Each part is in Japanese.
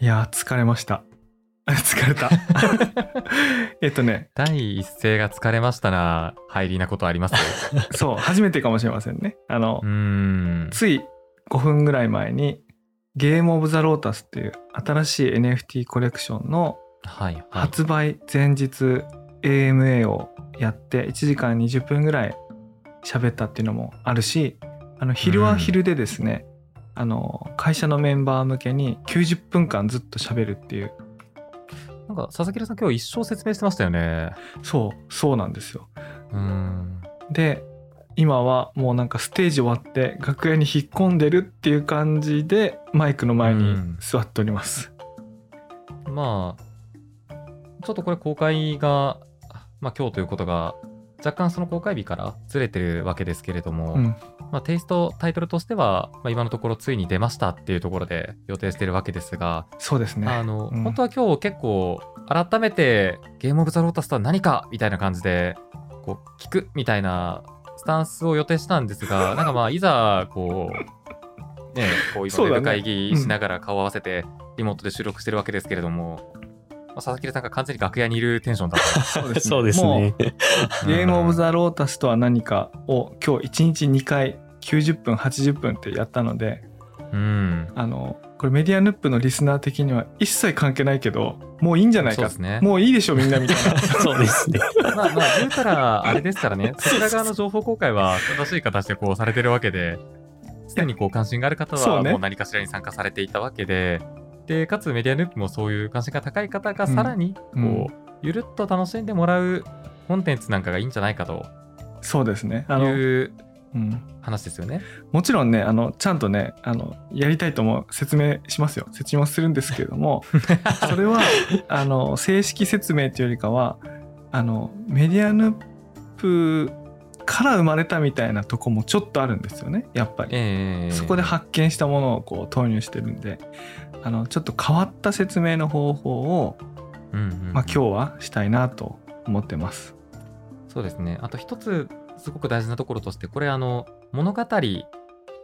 いやー疲れました。疲れた。えっとね。第一声が疲れましたな入りなことあります？そう初めてかもしれませんね。あのつい5分ぐらい前にゲームオブザロータスっていう新しい NFT コレクションの発売前日 AMA をやって1時間20分ぐらい喋ったっていうのもあるしあの昼は昼でですね、あの会社のメンバー向けに90分間ずっと喋るっていう。なんか佐々木さん今日一生説明してましたよね。そうそうなんですよ。うーん。で今はもうなんかステージ終わって楽屋に引っ込んでるっていう感じでマイクの前に座っております、まあちょっとこれ公開がまあ今日ということが若干その公開日からずれてるわけですけれども、うんまあ、テイストタイトルとしては、まあ、今のところついに出ましたっていうところで予定してるわけですが、そうですね。あの、うん。本当は今日結構改めてゲームオブザロータスとは何かみたいな感じでこう聞くみたいなスタンスを予定したんですが なんかまあいざこうねこう今ウェブ会議しながら顔を合わせてリモートで収録してるわけですけれども、まあ佐々木さんが完全に楽屋にいるテンションだった。そうですね。そうですね。ゲームオブザロータスとは何かを今日1日2回90分80分ってやったのでうん。あのこれメディアヌップのリスナー的には一切関係ないけどもういいんじゃないか。そうですね。もういいでしょみんなみたいな。そうですね。まあまあ言うたらあれですからね。そちら側の情報公開は正しい形でこうされてるわけですでにこう関心がある方はもう何かしらに参加されていたわけででかつメディアヌープもそういう関心が高い方がさらにこう、うん。ゆるっと楽しんでもらうコンテンツなんかがいいんじゃないかと。そうですね。あいの、ううん、話ですよね。もちろんねあのちゃんとねあのやりたいとも説明しますよ。説明もするんですけれども それはあの正式説明というよりかはあのメディアヌップから生まれたみたいなとこもちょっとあるんですよねやっぱり。えーそこで発見したものをこう投入してるんで。あのちょっと変わった説明の方法を、うんうんうん。まあ、今日はしたいなと思ってます。そうですね。あと一つすごく大事なところとしてこれあの物語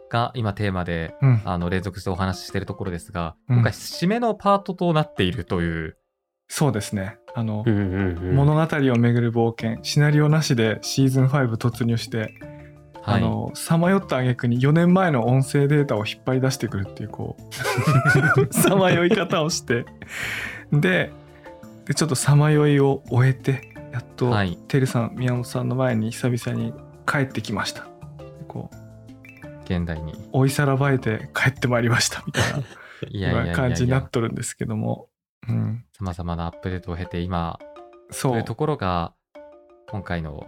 が今テーマでうん、あの連続してお話ししているところですが、うん。今回締めのパートとなっているという、そうですねあの、うんうんうん。物語をめぐる冒険シナリオなしでシーズン5突入して、はい、あのさまよった挙句に4年前の音声データを引っ張り出してくるっていうこう さまよい方をして。ででちょっとさまよいを終えてやっと、はい。てるさん宮本さんの前に久々に帰ってきました。でこう現代に。追いさらばえて帰ってまいりましたみたいな感じになっとるんですけども、うん、さまざまなアップデートを経て今そう。というところが今回の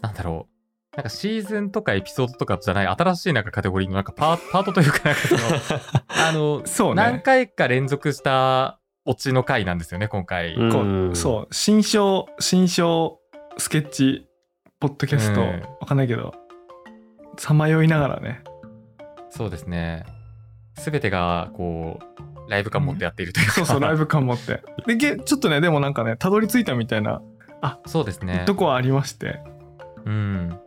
なんだろう。なんかシーズンとかエピソードとかじゃない新しいなんかカテゴリーのなんかパー パートというかなんかその あのそうね。何回か連続したオチの回なんですよね今回。うん。こうそう。新章新章スケッチポッドキャスト、うん。わかんないけどさまよいながらね。そうですね。すべてがこうライブ感持ってやっているというか、そうそうライブ感持ってでげちょっとねでもなんかねたどり着いたみたいなそうですね。とこはありまして、うん。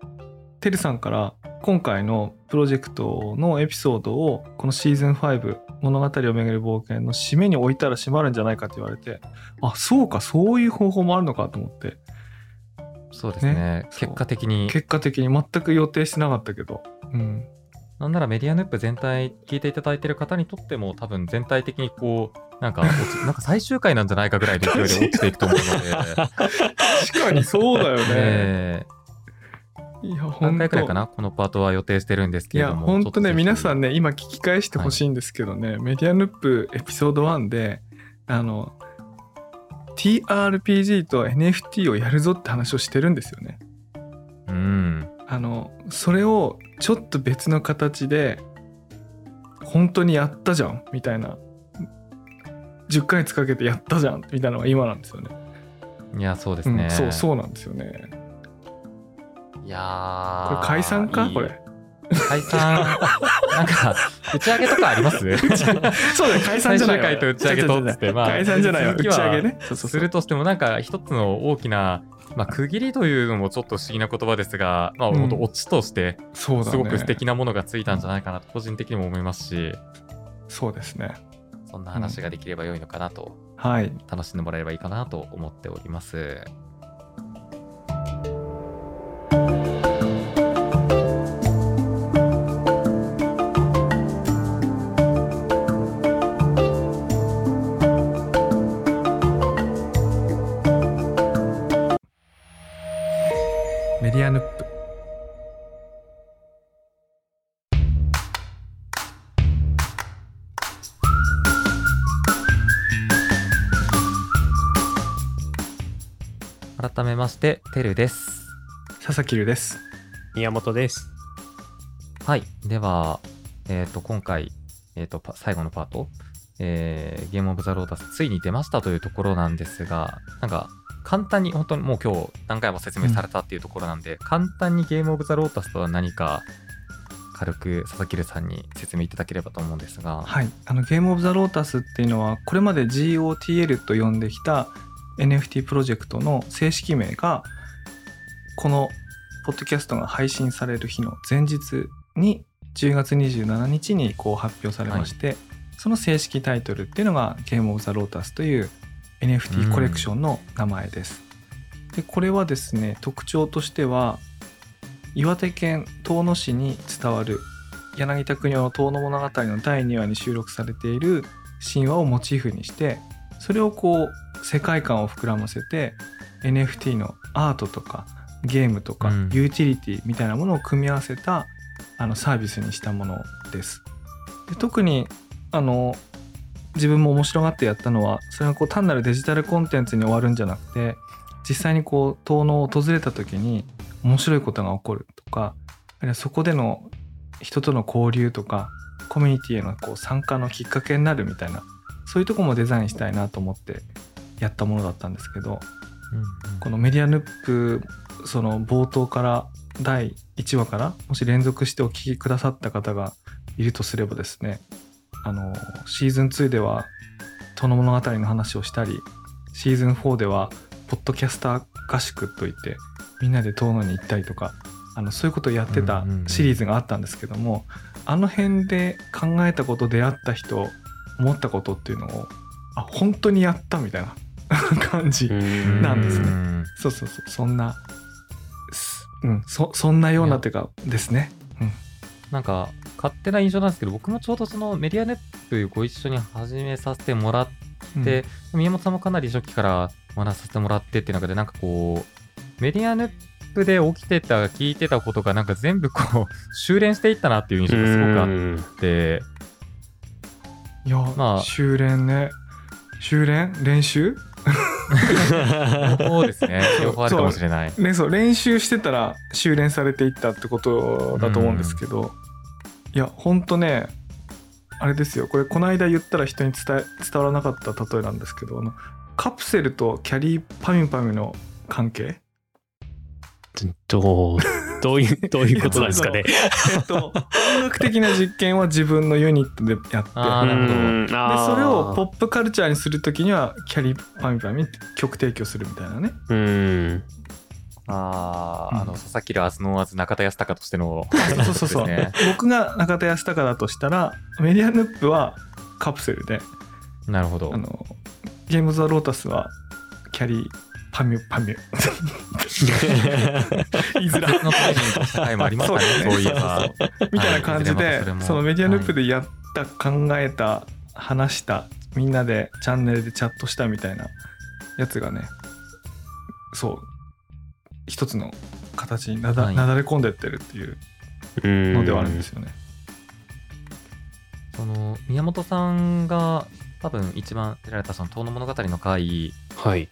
てるさんから今回のプロジェクトのエピソードをこのシーズン5物語をめぐる冒険の締めに置いたら閉まるんじゃないかって言われてあそうかそういう方法もあるのかと思ってそうですね。ね結果的に。結果的に全く予定してなかったけど、うん、なんならメディアヌップ全体聞いていただいている方にとっても多分全体的にこう、なんか なんか最終回なんじゃないかぐらいの勢いで落ちていくと思うので、確かにそうだよね。えいや、ー何本当回くらいかなこのパートは予定してるんですいや、けれども。本当ね、皆さんね。ね、今聞き返してほしいんですけどね、メディアヌップエピソード1で、あの、TRPG と NFT をやるぞって話をしてるんですよね。うん。あの、それをちょっと別の形で、本当にやったじゃんみたいな。10ヶ月かけてやったじゃんみたいなのが今なんですよね。いや、そうですね。うん、そう、そうなんですよね。いやーこれ解散か？これ。解散、なんか、打ち上げとかあります？そうだよ、解散じゃない。わ最終回と打ち上げとって、まあ、解散じゃないわ、打ち上げね。するとしてもなんか一つの大きな、まあ、区切りというのもちょっと不思議な言葉ですが、まあ、オチとして。すごく素敵なものがついたんじゃないかなと個人的にも思いますし、そうですね。そんな話ができれば良いのかなと、はい。楽しんでもらえればいいかなと思っております。まして、てるです。佐々木るです宮本です。はい。では、えっ、と、今回、えっ、と、パ最後のパート、えーゲームオブザロータス、ついに出ましたというところなんですが、なんか、簡単に、本当にもう今日何回も説明されたっていうところなんで、簡単にゲームオブザロータスとは何か、軽く佐々木るさんに説明いただければと思うんですが、はいあのゲームオブザロータスっていうのはこれまで GOTL と呼んできた NFT プロジェクトの正式名がこのポッドキャストが配信される日の前日に10月27日にこう発表されまして、その正式タイトルっていうのがゲームオブザロータスという NFT コレクションの名前です。でこれはですね特徴としては岩手県遠野市に伝わる柳田国夫の「遠野物語」の第2話に収録されている神話をモチーフにしてそれをこう世界観を膨らませて NFT のアートとかゲームとかうんユーティリティみたいなものを組み合わせたあのサービスにしたものです。で特にあの自分も面白がってやったのはそれがこう単なるデジタルコンテンツに終わるんじゃなくて実際にこう遠野を訪れた時に面白いことが起こるとかそこでの人との交流とかコミュニティへのこう参加のきっかけになるみたいなそういうとこもデザインしたいなと思ってやったものだったんですけどうんうん。このメディアヌップその冒頭から第1話からもし連続してお聞きくださった方がいるとすればですねあのシーズン2では「殿物語」の話をしたりシーズン4ではポッドキャスター合宿といってみんなで遠野に行ったりとかあのそういうことをやってたシリーズがあったんですけども、あの辺で考えたこと出会った人思ったことっていうのをあ本当にやったみたいな 感じ、なんですね。うん。そうそうそう。そんなすうん。そそんなようなっていうかですね。なんか勝手な印象なんですけど僕もちょうどそのメディアネップご一緒に始めさせてもらっうん。て、宮本さんもかなり初期からお話しさせてもらってっていう中でなんかこうメディアネップで起きてた聞いてたことがなんか全部こう修練していったなっていう印象がすごくあって。いや、まあ修練ね。修練？練習？そうですね。両方あるかもしれない。ねそう。練習してたら修練されていったってことだと思うんですけど、いやほんとねあれですよ。これこの間言ったら人に伝え伝わらなかった例えなんですけどあのカプセルとキャリーパミュパミュの関係？どう、どういう、どういうことなんですかね。えっと音楽的な実験は自分のユニットでやって。でそれをポップカルチャーにするときにはキャリーパミュパミュって曲提供するみたいなね。うん。あー、うん。あの佐々木らアズノーアズ中田康隆としての。そうそうそう、僕が中田康隆だとしたらメディアヌップはカプセルで。なるほど。あのゲームズ・ザ・ロータスはキャリーパミュパミュ。言 いづら。い別のトレーニングした回もありましたねそうそういえば。みたいな感じで、そのメディアヌップでやった、考えた話したみんなでチャンネルでチャットしたみたいなやつがねそう一つの形になだ,、はい。なだれ込んでってるっていうののではあるんですよね。その宮本さんが多分一番出られたその「遠野物語」の回はい。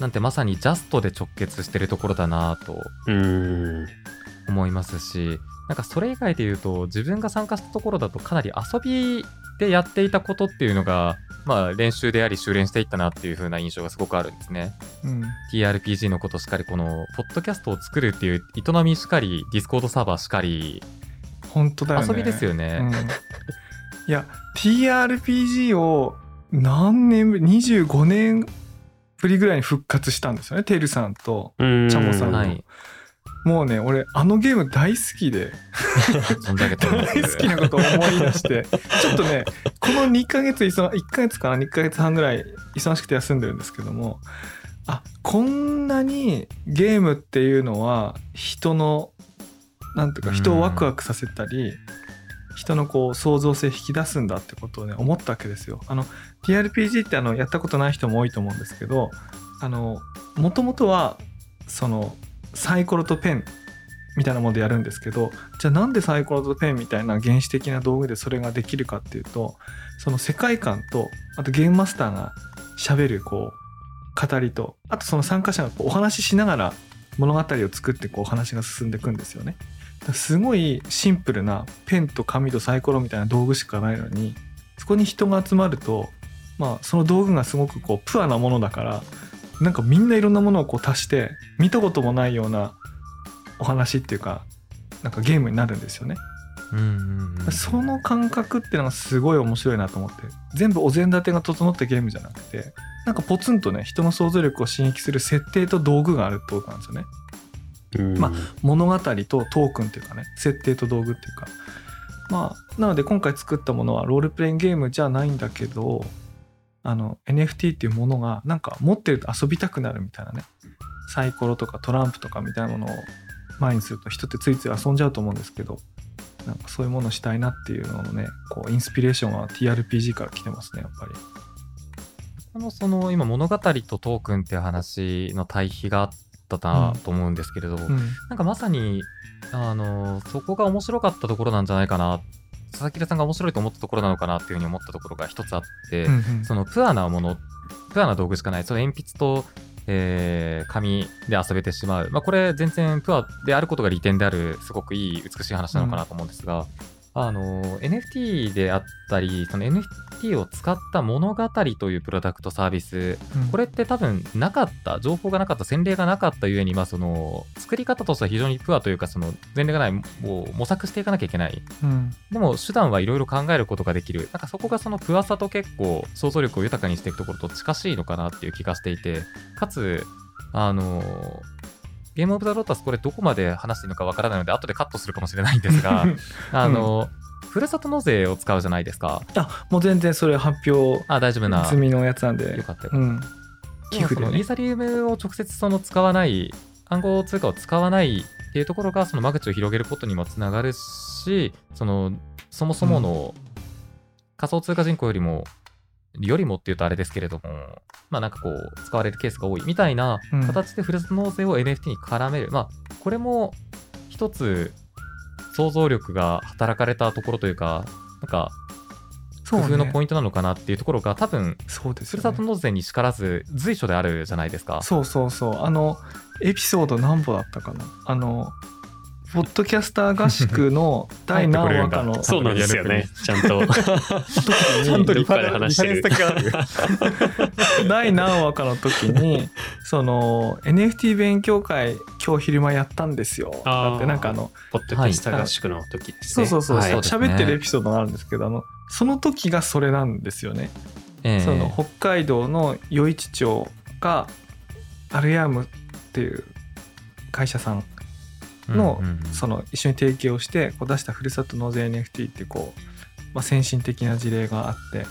なんてまさにジャストで直結してるところだなとうん。思いますしなんかそれ以外で言うと自分が参加したところだとかなり遊びでやっていたことっていうのがまあ練習であり修練していったなっていう風な印象がすごくあるんですね。うん、TRPG のことしかりこのポッドキャストを作るっていう営みしかり Discord サーバーしかり本当だよね。遊びですよね。うん、いや TRPG を何年ぶり25年ぶりぐらいに復活したんですよね。てるさんとうん。チャモさんの。はい。もうね俺あのゲーム大好きで。大好きなことを思い出して。ちょっとねこの2ヶ月忙1ヶ月かな？2ヶ月半ぐらい忙しくて休んでるんですけども。あこんなにゲームっていうのは人のなんていうか人をワクワクさせたり人のこう創造性引き出すんだってことをね思ったわけですよ。あの TRPG ってあのやったことない人も多いと思うんですけどあのもともとはそのサイコロとペンみたいなものでやるんですけどじゃあなんでサイコロとペンみたいな原始的な道具でそれができるかっていうとその世界観とあとゲームマスターがしゃべるこう語りとあとその参加者がこうお話ししながら物語を作ってこう話が進んでいくんですよね。すごいシンプルなペンと紙とサイコロみたいな道具しかないのにそこに人が集まるとまあその道具がすごくこうプアなものだからなんかみんないろんなものをこう足して見たこともないようなお話っていうかなんかゲームになるんですよね。うんうんうんその感覚っていうのがすごい面白いなと思って全部お膳立てが整ったゲームじゃなくてなんかポツンとね人の想像力を刺激する設定と道具があるってことなんですよね。うん。ま物語とトークンっていうかね設定と道具っていうか。まあなので今回作ったものはロールプレインゲームじゃないんだけどあの NFT っていうものがなんか持ってると遊びたくなるみたいなね。サイコロとかトランプとかみたいなものを前にすると人ってついつい遊んじゃうと思うんですけどなんかそういうものしたいなっていうののねこうインスピレーションは TRPG から来てますねやっぱり。このその今物語とトークンっていう話の対比があったなと思うんですけれど、うん。なんかまさにあのそこが面白かったところなんじゃないかな。佐々木さんが面白いと思ったところなのかなっていうふうに思ったところが一つあって、うんうん。そのプアなものプアな道具しかない。その鉛筆と、えー紙で遊べてしまう、まあ、これ全然プアであることが利点であるすごくいい美しい話なのかなと思うんですが、あの NFT であったりその NFT を使った物語というプロダクトサービスうん。これって多分なかった情報がなかった先例がなかったゆえに、まあ、その作り方としては非常にプアというかその前例がないもう模索していかなきゃいけない。うん。でも手段はいろいろ考えることができる。なんかそこがそのプアさと結構想像力を豊かにしていくところと近しいのかなっていう気がしていてかつあのゲームオブザロータスこれどこまで話していいのかわからないので後でカットするかもしれないんですが あの、ふるさと納税を使うじゃないですか。あもう全然それ発表あ大丈夫な済みのやつなんで。よかったよかった。うん、寄付でね。イーサリウムを直接その使わない暗号通貨を使わないっていうところがその間口を広げることにもつながるしそのそもそもの仮想通貨人口よりも、よりもっていうとあれですけれどもまあなんかこう使われるケースが多いみたいなうん。形でふるさと納税を NFT に絡める、まあこれも一つ想像力が働かれたところというかなんか工夫のポイントなのかなっていうところが多分そうですよね。ふるさと納税にしからず随所であるじゃないですか。そうそうそう。あのエピソード何歩だったかな。あのポッドキャスター合宿の 第何話かのそうなんですよね。ちゃんと。ちゃんとどっかで話してるリファレンスる？第何話かの時にその NFT 勉強会今日昼間やったんですよ。だってなんかあのポッドキャスター合宿の時ですね。そうそうそうはい。そうそうですね。喋ってるエピソードがあるんですけどあのその時がそれなんですよね。ええ。その北海道の余市町がアルヤームっていう会社さんのその一緒に提携をしてこう出したふるさと納税 NFT ってこう、まあ、先進的な事例があって。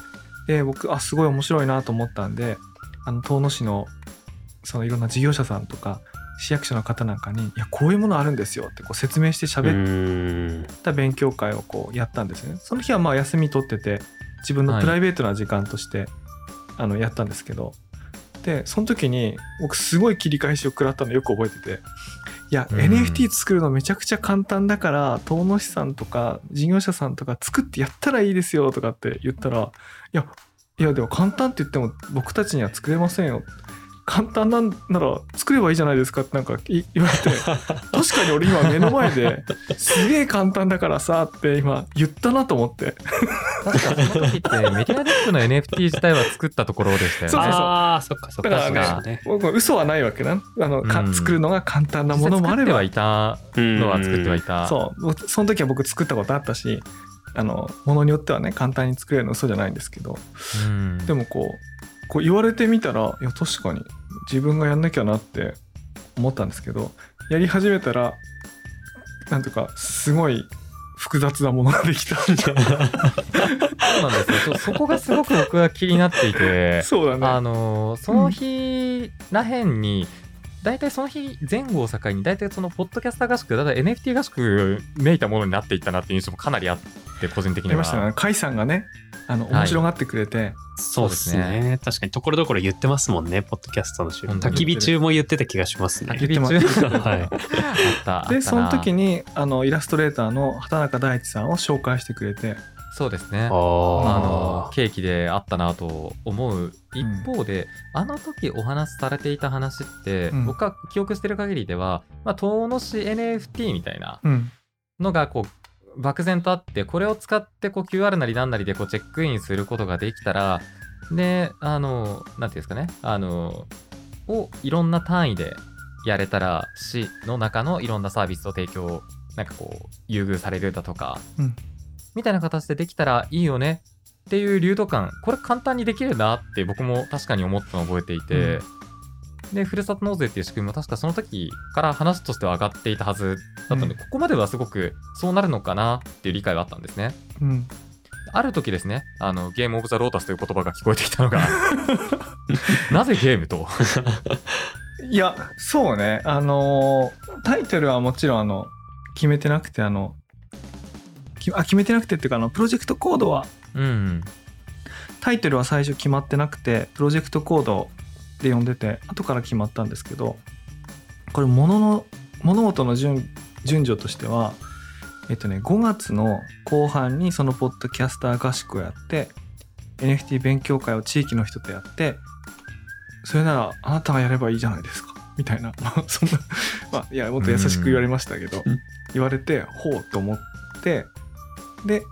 で僕あすごい面白いなと思ったんであの遠野市のそのいろんな事業者さんとか市役所の方なんかに「いやこういうものあるんですよ」ってこう説明してう喋っ。た勉強会をこうやったんですね。その日はまあ休み取ってて自分のプライベートな時間として、あのやったんですけど。でその時に僕すごい切り返しを食らったのよく覚えてていや、うん。NFT 作るのめちゃくちゃ簡単だから遠野市さんとか事業者さんとか作ってやったらいいですよとかって言ったらいやいやでも簡単って言っても僕たちには作れませんよ簡単なんなら作ればいいじゃないですかってなんかい言われて 確かに俺今目の前ですげえ簡単だからさって今言ったなと思って。確かその時ってメディアデックの NFT 自体は作ったところでしたよね。そうそうそう。ああ、そっかそっか。だからね。僕は嘘はないわけなあの、かうん。作るのが簡単なものもあれば。作ってはいた。のは作ってはいた。そう僕その時は僕作ったことあったしあのものによってはね簡単に作れるの嘘じゃないんですけど。うん。でもこうこう言われてみたらいや確かに自分がやんなきゃなって思ったんですけどやり始めたらなんとかすごい複雑なものができたそうなんですよ。そそこがすごく僕は気になっていて、そうだねあのーその日らへんに、大体その日前後を境に、大体そのポッドキャスター合宿、だいたい NFT 合宿めいたものになっていったなっていう印象もかなりあって、個人的には。ありましたね甲斐さんがねあのはい面白がってくれて、そうですそうですね。確かに、ところどころ言ってますもんね、ポッドキャストの週。焚き火中も言ってた気がしますね。焚き火中 はいあった。でその時に。にあのイラストレーターの畑中大地さんを紹介してくれてそうですね。ああのあ。ケーキであったなと思う一方で、あの時お話しされていた話って、うん僕が記憶してる限りでは、まあ、遠野市 NFT みたいなうんのがこう漠然とあってこれを使ってこう QR なりなんなりでこうチェックインすることができたらであのなんていうんですかね。あのをいろんな単位でやれたら市の中のいろんなサービスを提供なんかこう優遇されるだとか、うん。みたいな形でできたらいいよねっていう流動感。これ簡単にできるなって僕も確かに思ったのを覚えていて、でふるさと納税っていう仕組みも確かその時から話としては上がっていたはずだったので、うんここまではすごくそうなるのかなっていう理解はあったんですね。うんある時ですね、あのゲームオブザロータスという言葉が聞こえてきたのが、なぜゲームと？いやそうねあのータイトルはもちろんあの決めてなくてあのきあ決めてなくてっていうかあのプロジェクトコードはうん。タイトルは最初決まってなくてプロジェクトコードで呼んでて後から決まったんですけどこれ物の物事の順順序としてはえっとね5月の後半にそのポッドキャスター合宿をやって NFT 勉強会を地域の人とやってそれならあなたがやればいいじゃないですかみたいなまあ そんなまあいやもっと優しく言われましたけどうん。言われてほうと思ってで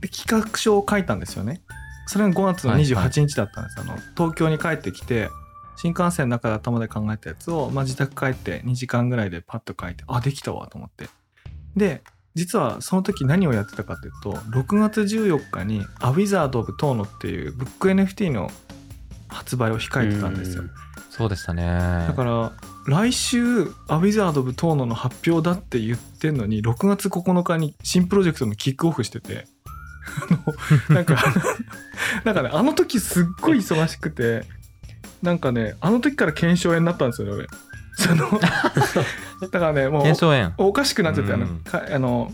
で企画書を書いたんですよね。それが5月のはいはい。28日だったんです、あの東京に帰ってきて新幹線の中で頭で考えたやつを、まあ、自宅帰って2時間ぐらいでパッと書いてあできたわと思って。で実はその時何をやってたかというと6月14日に「A Wizard of Tono」っていうブック NFT の発売を控えてたんですよ。そうでしたね。だから来週「アウィザード・オブ・トーノ」の発表だって言ってんのに6月9日に新プロジェクトのキックオフしててなんか なんかねあの時すっごい忙しくてなんかねあの時から検証炎になったんですよね俺。その だからねもう検証炎。おかしくなっててあのうん。かあの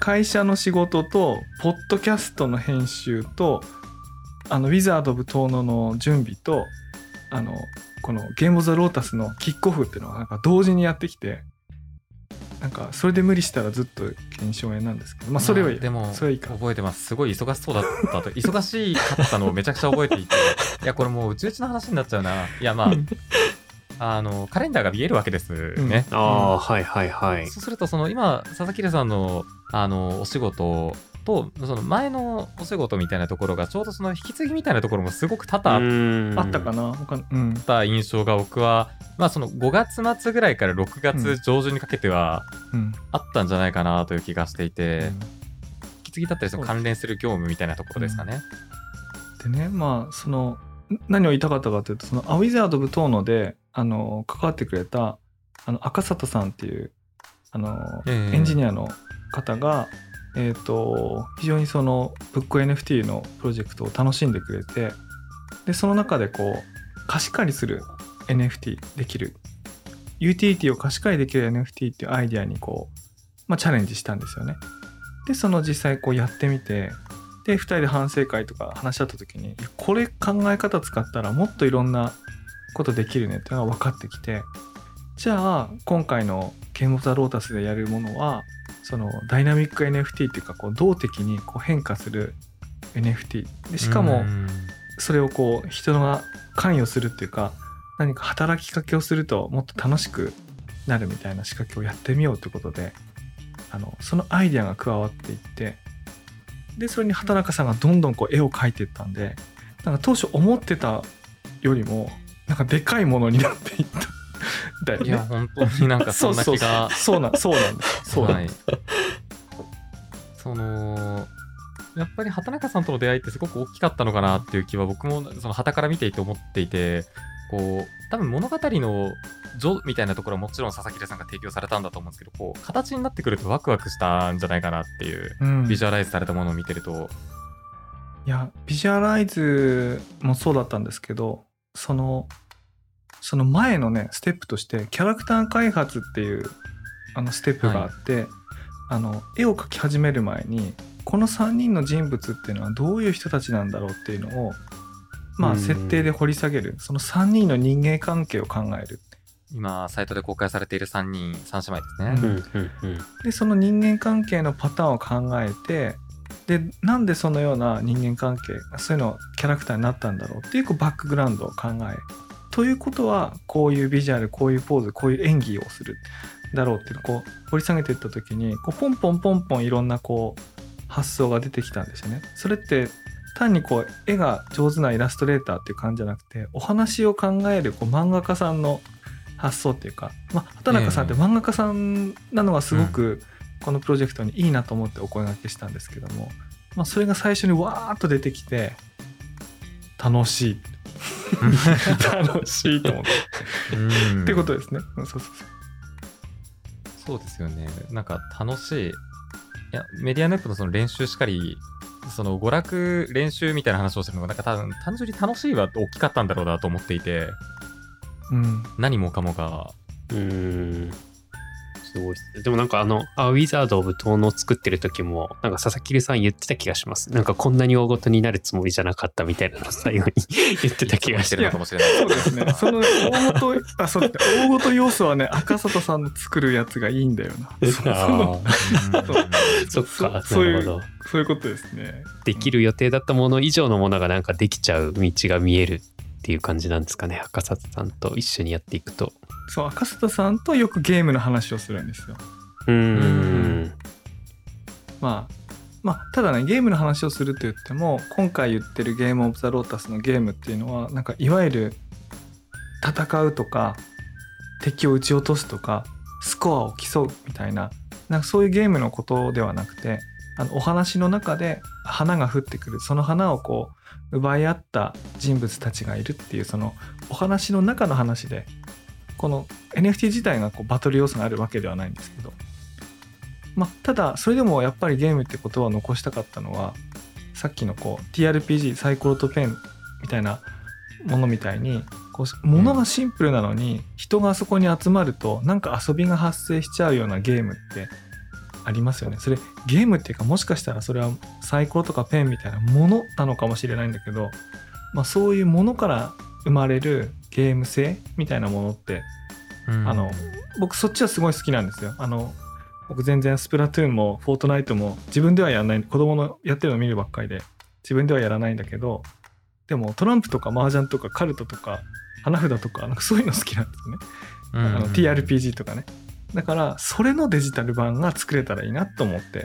会社の仕事とポッドキャストの編集とあのウィザード・オブ・トーノの準備とあのこのゲーム・オブ・ザ・ロータスのキックオフっていうのがなんか同時にやってきてなんかそれで無理したらずっと検証炎なんですけどまあそれはいい、でもそれはいいか。覚えてます。すごい忙しそうだった。と 忙しかったのをめちゃくちゃ覚えていて。いやこれもううちうちの話になっちゃうな。いやまうんあ あのカレンダーが見えるわけですね、ああ、はいはいはい。そうするとその今佐々木さんのあのお仕事とその前のお仕事みたいなところがちょうどその引き継ぎみたいなところもすごく多々あっうん。あったかな？他のうん。た印象が僕はまあその5月末ぐらいから6月上旬にかけてはうん。あったんじゃないかなという気がしていて、うん。引き継ぎだったりその関連する業務みたいなところですかね。でねまあそのん何を言いたかったかというとその「アウィザード・オブ・トーノで」あの関わってくれたあの赤里さんっていうあの、ええ。エンジニアの方が、えー、と非常にそのブック NFT のプロジェクトを楽しんでくれてでその中でこう貸し借りする NFT できるユーティリティを貸し借りできる NFT っていうアイデアにこう、まあ、チャレンジしたんですよね。でその実際こうやってみてで2人で反省会とか話し合った時にこれ考え方使ったらもっといろんなことできるねっていうのが分かってきてじゃあ今回の「ゲーム・オブ・ザ・ロータス」でやるものはそのダイナミック NFT っていうかこう動的にこう変化する NFT でしかもそれをこう人が関与するっていうか何か働きかけをするともっと楽しくなるみたいな仕掛けをやってみようということであのそのアイデアが加わっていってでそれに畑中さんがどんどんこう絵を描いていったんでなんか当初思ってたよりもなんかでかいものになっていっだよいやね。本当になんか そんな気が。そうなんそうなんです。そうなんはい、そのやっぱり畑中さんとの出会いってすごく大きかったのかなっていう気は僕もその旗から見ていて思っていてこう多分物語の序みたいなところはもちろん佐々木さんが提供されたんだと思うんですけどこう形になってくるとワクワクしたんじゃないかなっていう、うん。ビジュアライズされたものを見てると。いやビジュアライズもそうだったんですけどそのその前のねステップとしてキャラクター開発っていうあのステップがあって、あの絵を描き始める前にこの3人の人物っていうのはどういう人たちなんだろうっていうのをまうん。あ設定で掘り下げる。その3人の人間関係を考える。今サイトで公開されている3人3姉妹ですね、うん。うんうんでその人間関係のパターンを考えてでなんでそのような人間関係そういうのキャラクターになったんだろうっていうこうバックグラウンドを考えということはこういうビジュアルこういうポーズこういう演技をするだろうっていうのをこう掘り下げていった時にこうポンポンポンポンいろんなこう発想が出てきたんですよね。それって単にこう絵が上手なイラストレーターっていう感じじゃなくてお話を考えるこう漫画家さんの発想っていうか、まあ、畑中さんってええ。漫画家さんなのがすごくこのプロジェクトにいいなと思ってお声掛けしたんですけども、まあ、それが最初にわーっと出てきて楽しい楽しいと思って、うんってことですね。うんそうそうそうそうですよね。なんか楽しい。いや、メディアネットのその練習しかり、その娯楽練習みたいな話をするのが、なんか多分単純に楽しいは大きかったんだろうなと思っていて、うん何もかもが。うーんすごいでもなんかあの、あウィザード・オブ・トーノを作ってる時も、なんか佐々木さん言ってた気がします。なんかこんなに大ごとになるつもりじゃなかったみたいなのを最後に 言ってた気がしてるのかもしれない。そうですね。その大ごと、あ、そうですね。大ごと要素はね、赤里さんの作るやつがいいんだよな。そっそか、そういう。そういうことですね。できる予定だったもの以上のものがなんかできちゃう道が見えるっていう感じなんですかね。赤里さんと一緒にやっていくと。そう、赤里さんとよくゲームの話をするんですよ。うーん。まあ、まあ、ただね、ゲームの話をすると言っても、今回言ってるゲームオブザロータスのゲームっていうのは、なんかいわゆる戦うとか、敵を撃ち落とすとか、スコアを競うみたいな、なんかそういうゲームのことではなくて、あのお話の中で花が降ってくる、その花をこう、奪い合った人物たちがいるっていう、そのお話の中の話で、この NFT 自体がこうバトル要素があるわけではないんですけど、まあ、ただそれでもやっぱりゲームってことは残したかったのはさっきのこう TRPG サイコロとペンみたいなものみたいにこう物がシンプルなのに人があそこに集まるとなんか遊びが発生しちゃうようなゲームってありますよね。それゲームっていうかもしかしたらそれはサイコロとかペンみたいなものなのかもしれないんだけど、まあ、そういうものから生まれるゲーム性みたいなものってうん。あの僕そっちはすごい好きなんですよ。あの僕全然スプラトゥーンもフォートナイトも自分ではやらない子供のやってるの見るばっかりで自分ではやらないんだけどでもトランプとか麻雀とかカルトとか花札とかなんかそういうの好きなんですよね、うん。あの TRPG とかね。だからそれのデジタル版が作れたらいいなと思ってっ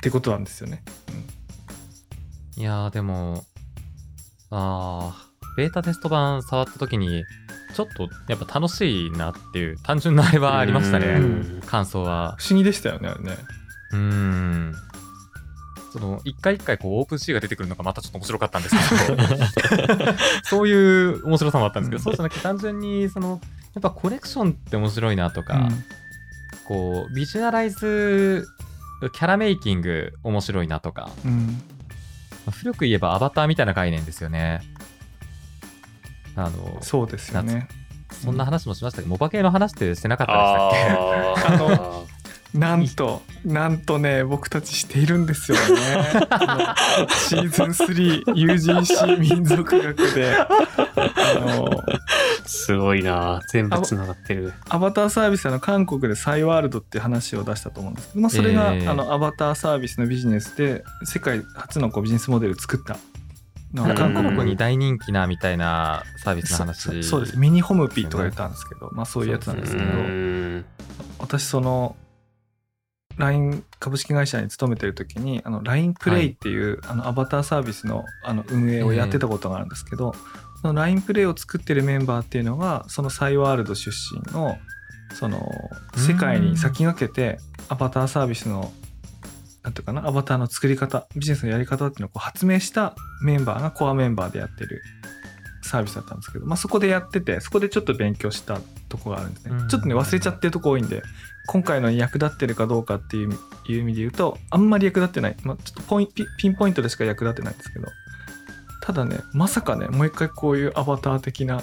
てことなんですよね、いやーでも、あー、ベータテスト版触った時に、ちょっとやっぱ楽しいなっていう、単純なあれはありましたうねん。感想は。不思議でしたよねあれね。うーん。その、一回一回こう、オープンシーが出てくるのがまたちょっと面白かったんですけど、そういう面白さもあったんですけど、うん。そうじゃなくて単純に、その、やっぱコレクションって面白いなとか、こう、ビジュアライズ、キャラメイキング面白いなとか、うん、古く言えばアバターみたいな概念ですよね。あの、そうですよね。そんな話もしましたけど、モバ系の話ってしてなかったでしたっけ？あー なんと、なんとね、僕たちしているんですよね。シーズン3 UGC 民族学で、あの、すごいな。全部つながってる。アバターサービスあの韓国でサイワールドっていう話を出したと思うんですけど、まあ、それが、えーあのアバターサービスのビジネスで世界初のこうビジネスモデルを作った。韓国に大人気なみたいなサービスの話。そそうです。ミニホムピーとか言ったんですけど、まあそういうやつなんですうけど、ん。私その LINE 株式会社に勤めてる時にあの LINE プレイっていう、あのアバターサービスのあの運営をやってたことがあるんですけど、その LINE プレイを作ってるメンバーっていうのがそのサイワールド出身のその世界に先駆けてアバターサービスのなんていうかなアバターの作り方ビジネスのやり方っていうのをこう発明したメンバーがコアメンバーでやってるサービスだったんですけど、まあ、そこでやっててそこでちょっと勉強したとこがあるんですね、うん。ちょっとね忘れちゃってるとこ多いんで今回のに役立ってるかどうかっていういう意味で言うとあんまり役立ってない、まあ、ちょっとポインピピンポイントでしか役立ってないんですけどただねまさかねもう一回こういうアバター的な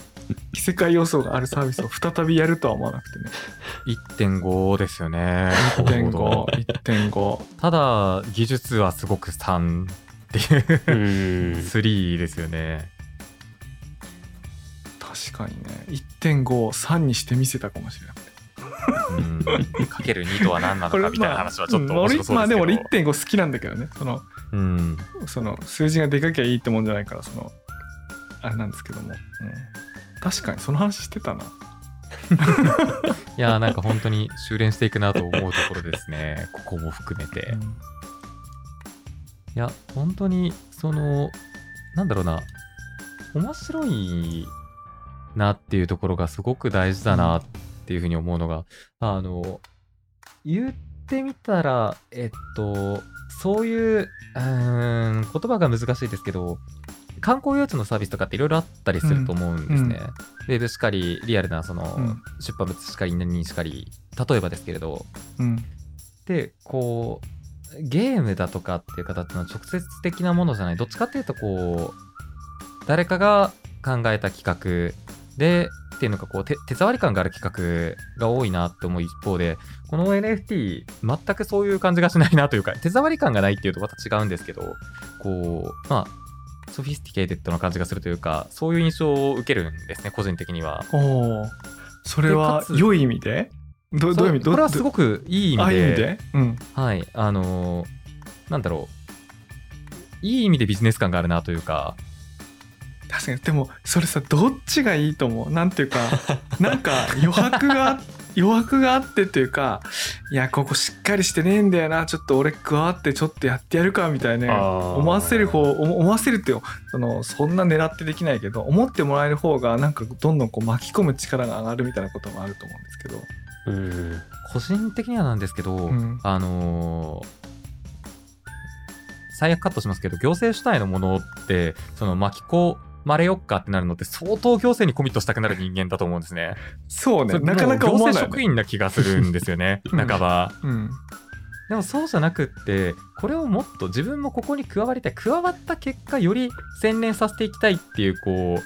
異世界要素があるサービスを再びやるとは思わなくてね1.5ですよね。1.51.5 ただ、技術はすごく3っていううーん。3ですよね。確かにね1.5を3にしてみせたかもしれないうん。かける2とは何なのかみたいな話はちょっとまあ面白そうですけど。まあでも俺1.5好きなんだけどねそのうん。その数字がでかきゃいいってもんじゃないからそのあれなんですけども、うん、確かにその話してたないやーなんか本当に修練していくなと思うところですね。ここも含めて。いや、本当に、その、なんだろうな、面白いなっていうところがすごく大事だなっていうふうに思うのが、あの、言ってみたら、えっと、そういう、うーん、言葉が難しいですけど、観光用地のサービスとかっていろいろあったりすると思うんですね。ウェブしかり、リアルなその、うん。出版物しかり、何しかり、例えばですけれど、うん。でこうゲームだとかっていう形の直接的なものじゃない。どっちかっていうとこう誰かが考えた企画でっていうのがこう手手触り感がある企画が多いなって思う一方でこの NFT 全くそういう感じがしないなというか手触り感がないっていうとまた違うんですけどこうまあ sophisticated な感じがするというかそういう印象を受けるんですね個人的には。おおそれは良い意味で？どどういう意味？どこれはすごくくいい意味で。あいい意味で？うん。はい、あのーなんだろう、いい意味でビジネス感があるなというか、確かにでもそれさどっちがいいと思う？なんていうか なんか余白が余白があってっていうかいやここしっかりしてねえんだよなちょっと俺加わってちょっとやってやるかみたいな思わせる方思思わせるってよそのそんな狙ってできないけど思ってもらえる方がなんかどんどんこう巻き込む力が上がるみたいなこともあると思うんですけど。うん。個人的にはなんですけど、うん。あのー最悪カットしますけど、行政主体のものって、その巻き込まれよっかってなるのって、相当行政にコミットしたくなる人間だと思うんですね。そうねなかなか思わない、行政職員な気がするんですよね、うん半ば。うんでもそうじゃなくって、これをもっと自分もここに加わりたい。加わった結果、より洗練させていきたいっていう、こ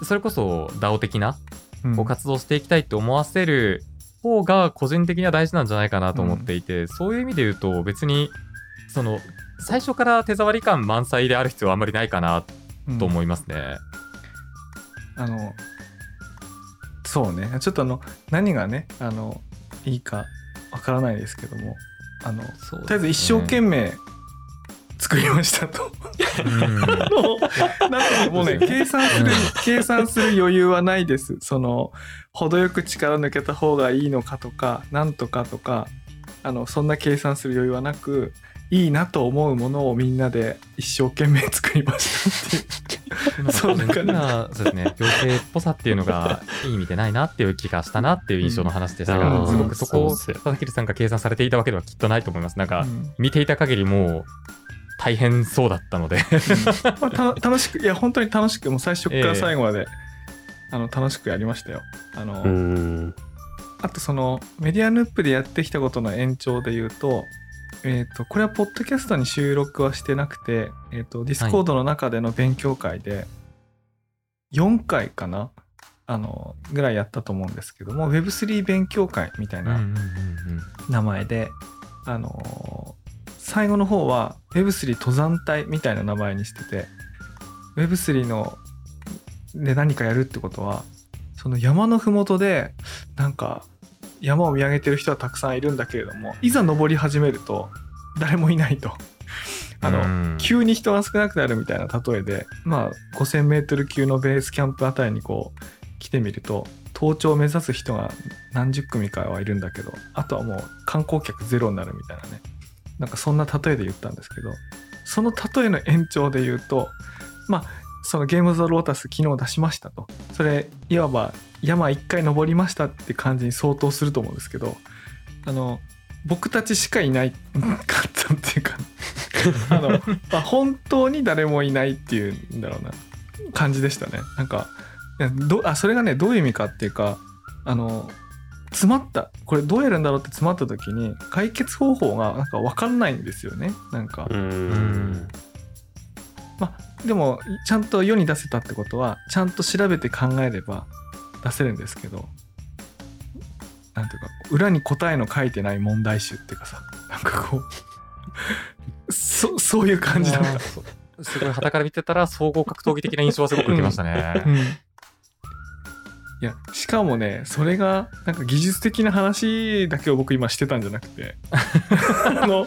う、それこそ DAO 的なうんこう活動していきたいって思わせる方が個人的には大事なんじゃないかなと思っていて、そういう意味で言うと別にその最初から手触り感満載である必要はあんまりないかなうんと思いますね。あのそうねちょっとあの何がねあのいいかわからないですけどもあのそうとりあえず一生懸命作りましたと。なんかもうね計算する計算する余裕はないです。その程よく力抜けた方がいいのかとかなんとかとかあのそんな計算する余裕はなくいいなと思うものをみんなで一生懸命作りましたっていう。そんな感じまあそうですね。行政っぽさっていうのがいい意味でないなっていう気がしたなっていう印象の話でしたが、うん。すごくそこを佐々木さんが計算されていたわけではきっとないと思います。なんか、うん。見ていた限りもう大変そうだったので。まあ、た 楽しくいや本当に楽しくもう最初から最後まで、あの楽しくやりましたよ。あの、うん。あとそのメディアヌップでやってきたことの延長で言うと,、えー、とこれはポッドキャストに収録はしてなくて、えー、と Discord の中での勉強会で4回かな？あのぐらいやったと思うんですけども Web3 勉強会みたいな名前で、あのー最後の方は Web3 登山隊みたいな名前にしてて Web3 ので何かやるってことはその山の麓でなんか山を見上げてる人はたくさんいるんだけれどもいざ登り始めると誰もいないと。あの、うん急に人が少なくなるみたいな例えでまあ 5,000m 級のベースキャンプあたりにこう来てみると登頂を目指す人が何十組かはいるんだけどあとはもう観光客ゼロになるみたいなねなんかそんな例えで言ったんですけどその例えの延長で言うとまあそのゲーム・ザ・ロータス昨日出しましたと。それいわば山一回登りましたって感じに相当すると思うんですけどあの僕たちしかいないかったっていうか あの、まあ、本当に誰もいないっていうんだろうな感じでしたね。なんかどあそれがねどういう意味かっていうかあの詰まったこれどうやるんだろうって詰まった時に解決方法がなんか分かんないんですよね。なんか、ううんんでもちゃんと世に出せたってことはちゃんと調べて考えれば出せるんですけどなんていうか裏に答えの書いてない問題集っていうかさなんかこうそそういう感じだった。すごい傍から見てたら総合格闘技的な印象はすごく受けましたねう。んいやしかもねそれがなんか技術的な話だけを僕今してたんじゃなくて あの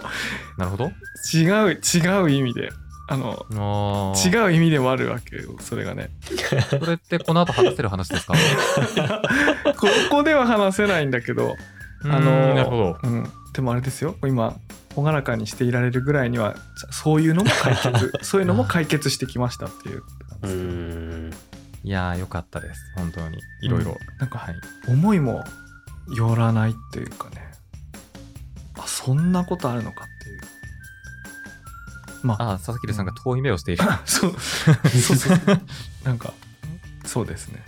なるほど。違う違う意味であの違う意味でもあるわけよそれがね それってこの後話せる話ですか？ここでは話せないんだけど、あのなるほど。うん、でもあれですよ今朗らかにしていられるぐらいにはそういうのも解決 そういうのも解決してきましたっていううんいやーよかったです。本当に。いろいろ。なんかはい。思いもよらないっていうかねあそんなことあるのかっていうまあ。ああ、佐々木さんが遠い目をしている。そう。そう なんかそうですね。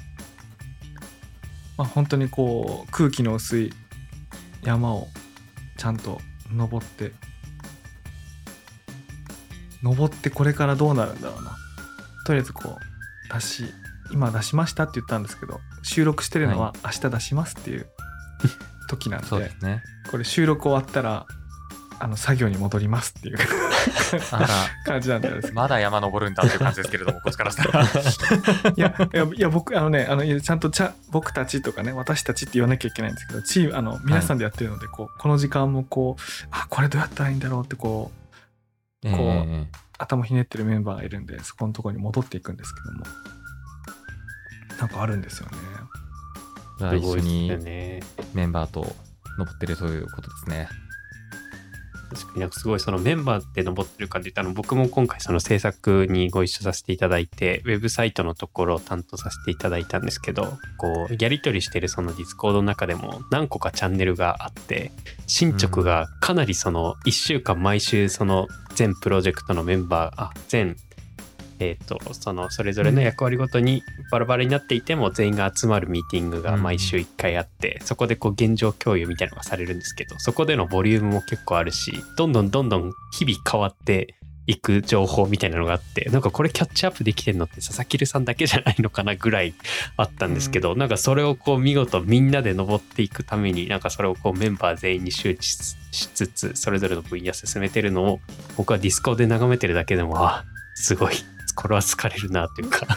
まあ本当にこう空気の薄い山をちゃんと登って登ってこれからどうなるんだろうな。とりあえずこう出し今出しましたって言ったんですけど収録してるのは明日出しますっていう時なんで,、そうですね。これ収録終わったらあの作業に戻りますっていう感じなんでまだ山登るんだっていう感じですけれども、こっちからしたら。いやいやいや僕あのねあのちゃんとちゃ僕たちとかね私たちって言わなきゃいけないんですけどチームあの皆さんでやってるので、こうこの時間もこうあこれどうやったらいいんだろうってこうえこうえ頭ひねってるメンバーがいるんでそこのところに戻っていくんですけどもなんかあるんですよね。一緒にメンバーと登ってるということですね。確かにすごいそのメンバーって登ってるかって言ったの僕も今回その制作にご一緒させていただいてウェブサイトのところを担当させていただいたんですけどこうやり取りしてるその Discord の中でも何個かチャンネルがあって進捗がかなりその1週間毎週その全プロジェクトのメンバーあ全えっ、とそのそれぞれの役割ごとにバラバラになっていても全員が集まるミーティングが毎週1回あって、そこでこう現状共有みたいなのがされるんですけどそこでのボリュームも結構あるしどんどんどんどん日々変わっていく情報みたいなのがあってなんかこれキャッチアップできてるのって佐々木さんだけじゃないのかなぐらい あったんですけど、なんかそれをこう見事みんなで登っていくためになんかそれをこうメンバー全員に周知ししつつそれぞれの分野進めてるのを僕はディスコで眺めてるだけでもあすごいこれは疲れるなというか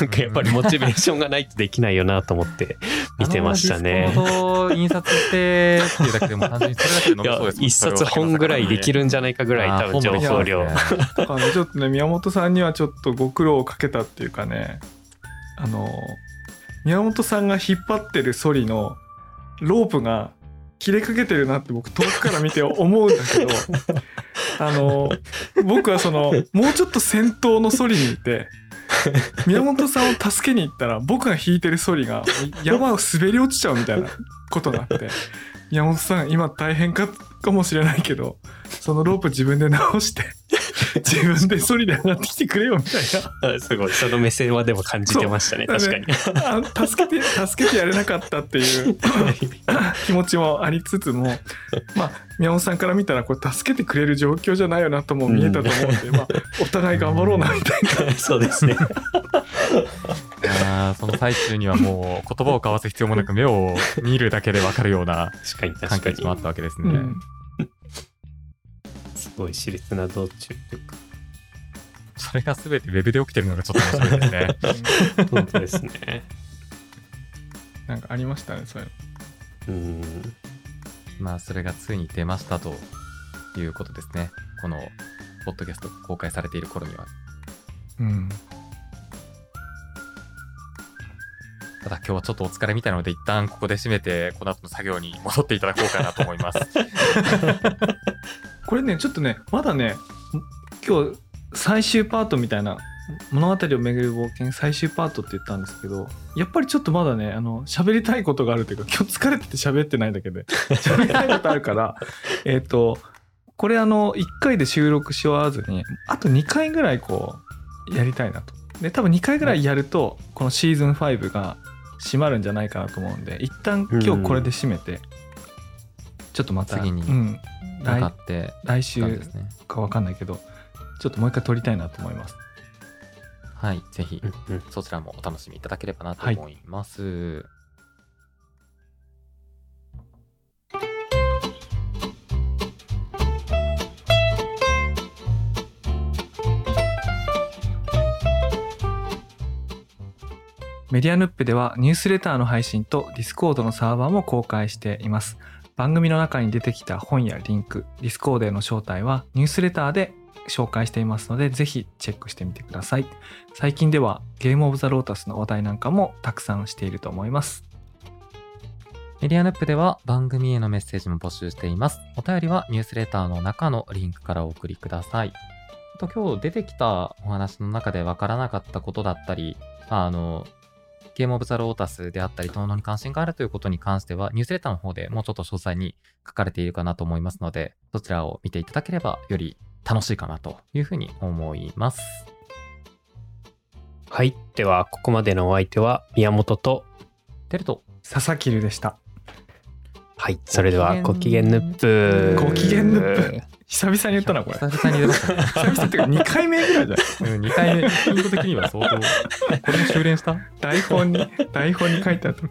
なんかやっぱりモチベーションがないとできないよなと思って見てましたね。印刷してっていうだけでも単純にそれだけで飲めそうです一冊本ぐらいできるんじゃないかぐらい多分情報量ねだからねちょっとね。宮本さんにはちょっとご苦労をかけたっていうかねあの宮本さんが引っ張ってるソリのロープが切れかけてるなって僕遠くから見て思うんだけど あの僕はそのもうちょっと先頭のソリにいて宮本さんを助けに行ったら僕が引いてるソリが山を滑り落ちちゃうみたいなことがあって宮本さん今大変かかもしれないけどそのロープ自分で直して自分でソリで上がってきてくれよみたいあ すごい。その目線はでも感じてましたね。確かに。助けて 助けてやれなかったっていう気持ちもありつつもまあ宮本さんから見たらこれ助けてくれる状況じゃないよなとも見えたと思うんで、まあ、お互い頑張ろうなみたいな。そうですね。その最中にはもう言葉を交わす必要もなく目を見るだけで分かるような関係値もあったわけですね。うんすごい熾烈な道中というかそれが全てウェブで起きてるのがちょっと面白いですね。本当ですねなんかありましたねそういうの。うんまあそれがついに出ましたということですね。このポッドキャスト公開されている頃には。うんただ今日はちょっとお疲れみたいなので一旦ここで締めてこの後の作業に戻っていただこうかなと思います。これねちょっとねまだね今日最終パートみたいな物語を巡る冒険最終パートって言ったんですけどやっぱりちょっとまだねあの喋りたいことがあるというか今日疲れてて喋ってないだけで喋りたいことあるから えっとこれあの1回で収録し終わらずにあと2回ぐらいこうやりたいなとで多分2回ぐらいやるとこのシーズン5が閉まるんじゃないかなと思うんで一旦今日これで閉めて、ちょっとまた次にうん、公開かって来週ですね。か分かんないけどちょっともう一回撮りたいなと思います。はい、ぜひ。そちらもお楽しみいただければなと思います。メディアヌップではニュースレターの配信と Discord のサーバーも公開しています。番組の中に出てきた本やリンク、ディスコードへの招待はニュースレターで紹介していますので、ぜひチェックしてみてください。最近では Game of the Lotus の話題なんかもたくさんしていると思います。メディアヌップでは番組へのメッセージも募集しています。お便りはニュースレターの中のリンクからお送りください。あと今日出てきたお話の中でわからなかったことだったり、あの、ゲームオブザロータスであったり、トーノに関心があるということに関しては、ニュースレターの方でもうちょっと詳細に書かれているかなと思いますので、そちらを見ていただければより楽しいかなというふうに思います。はい。では、ここまでのお相手は宮本と、テルト、佐々木るでした。はい。それでは、ご機嫌ヌップ。ご機嫌ヌップ。久々に言ったな、これ。久々に出ましたね。久々っていうか2回目ぐらいじゃない？うん、2回目、頻度的には相当、これも修練した？台本に、台本に書いてあった。